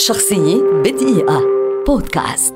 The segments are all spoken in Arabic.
شخصية بدقيقة. بودكاست.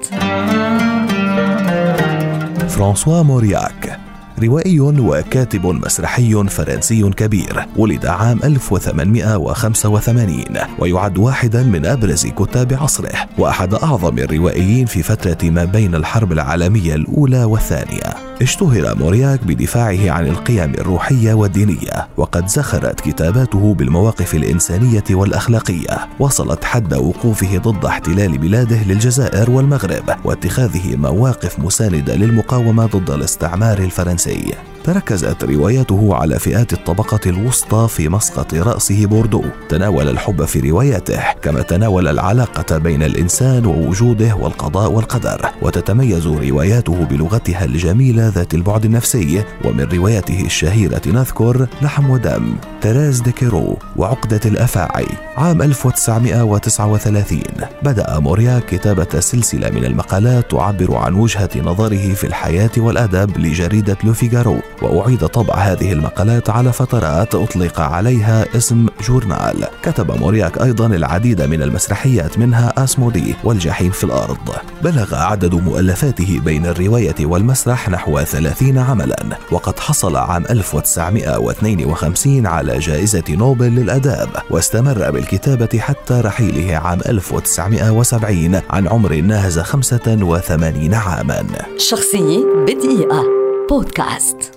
فرانسوا مورياك روائي وكاتب مسرحي فرنسي كبير ولد عام 1885 ويعد واحدا من أبرز كتاب عصره وأحد أعظم الروائيين في فترة ما بين الحرب العالمية الأولى والثانية. اشتهر مورياك بدفاعه عن القيم الروحية والدينية وقد زخرت كتاباته بالمواقف الإنسانية والأخلاقية. وصلت حد وقوفه ضد احتلال بلاده للجزائر والمغرب واتخاذه مواقف مساندة للمقاومة ضد الاستعمار الفرنسي. تركزت رواياته على فئات الطبقة الوسطى في مسقط رأسه بوردو. تناول الحب في رواياته كما تناول العلاقة بين الإنسان ووجوده والقضاء والقدر. وتتميز رواياته بلغتها الجميلة ذات البعد النفسي. ومن رواياته الشهيرة نذكر لحم ودم تيريز ديسكيرو وعقدة الأفاعي عام 1939 بدأ مورياك كتابة سلسلة من المقالات تعبر عن وجهة نظره في الحياة والأدب لجريدة لوفيغارو وأعيد طبع هذه المقالات على فترات أطلق عليها اسم جورنال. كتب مورياك أيضا العديد من المسرحيات منها أسمودي والجحيم في الأرض. بلغ عدد مؤلفاته بين الرواية والمسرح نحو 30 عملا وقد حصل عام 1952 على جائزة نوبل للأداب واستمر بالكتابة حتى رحيله عام 1970 عن عمر ناهز 85 عاما. شخصية بدقيقة. بودكاست.